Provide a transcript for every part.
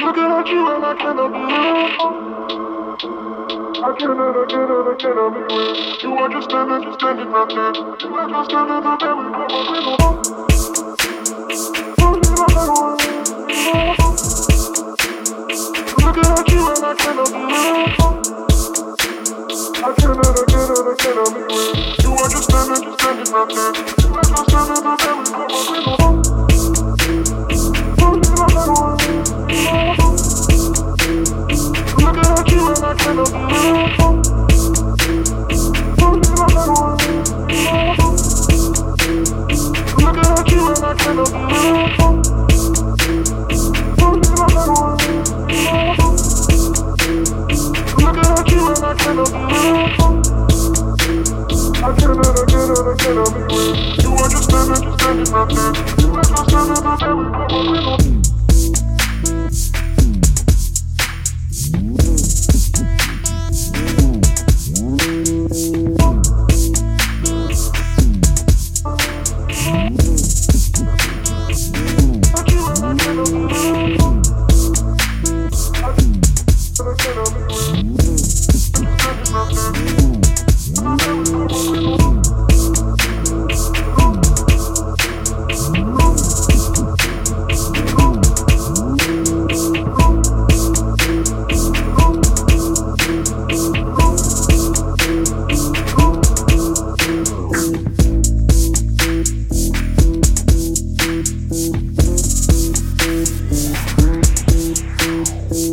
Looking at you and I cannot believe I cannot, I cannot, I cannot believe You are just standing, just standing right there You are just standing. Right there with my Looking at you and I cannot believe I cannot, I cannot, I cannot believe You are just standing, just standing right there You are just standing. right there with my Looking You are just standing, just standing right there You are just standing right there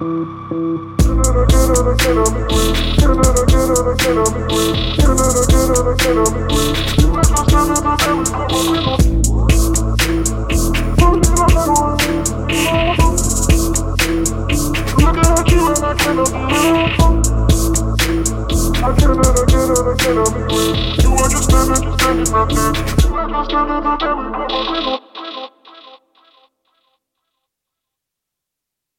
You are just standing, just standing there. You are just standing